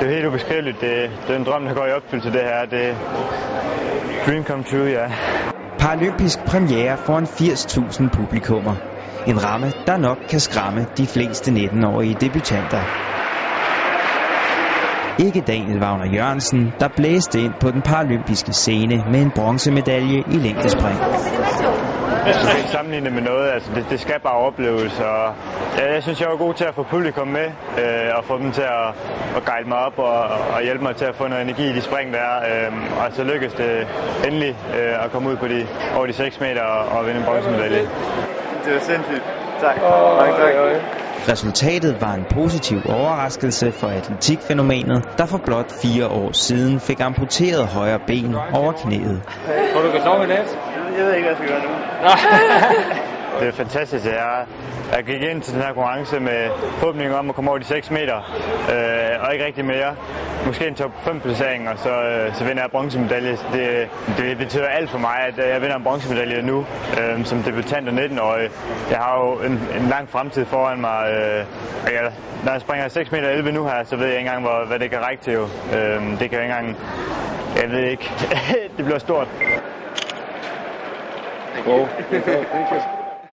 det er helt ubeskriveligt. Det, det er en drøm, der går i opfyldelse, det her. Det dream come true, ja. Paralympisk premiere foran 80.000 publikummer. En ramme, der nok kan skræmme de fleste 19-årige debutanter. Ikke Daniel Wagner Jørgensen, der blæste ind på den paralympiske scene med en bronzemedalje i længdespring. Jeg skal ikke sammenligne det med noget, altså det, det skal bare opleves, og ja, jeg synes, jeg var god til at få publikum med, øh, og få dem til at, at guide mig op og, og hjælpe mig til at få noget energi i de spring, der er, øh, og så lykkedes det endelig øh, at komme ud på de, over de 6 meter og, og vinde en bronzemedalje. Det var sindssygt. Tak. Oh, Mange tak. Resultatet var en positiv overraskelse for atletikfænomenet, der for blot fire år siden fik amputeret højre ben over knæet. Tror du, kan sove i nat? Jeg ved ikke, hvad jeg skal gøre nu. Det er fantastisk, at jeg, jeg gik ind til den her konkurrence med forhåbning om at komme over de 6 meter, øh, og ikke rigtig mere. Måske en top 5 placering, og så, øh, så vinder jeg bronzemedalje. Det, det betyder alt for mig, at jeg vinder en bronzemedalje nu, øh, som debutant og 19-årig. Jeg har jo en, en lang fremtid foran mig. Øh, og jeg, når jeg springer 6 meter 11 nu her, så ved jeg ikke engang, hvor, hvad det kan række til. Jo. Øh, det kan jeg ikke engang... Jeg ved ikke. det bliver stort. Wow.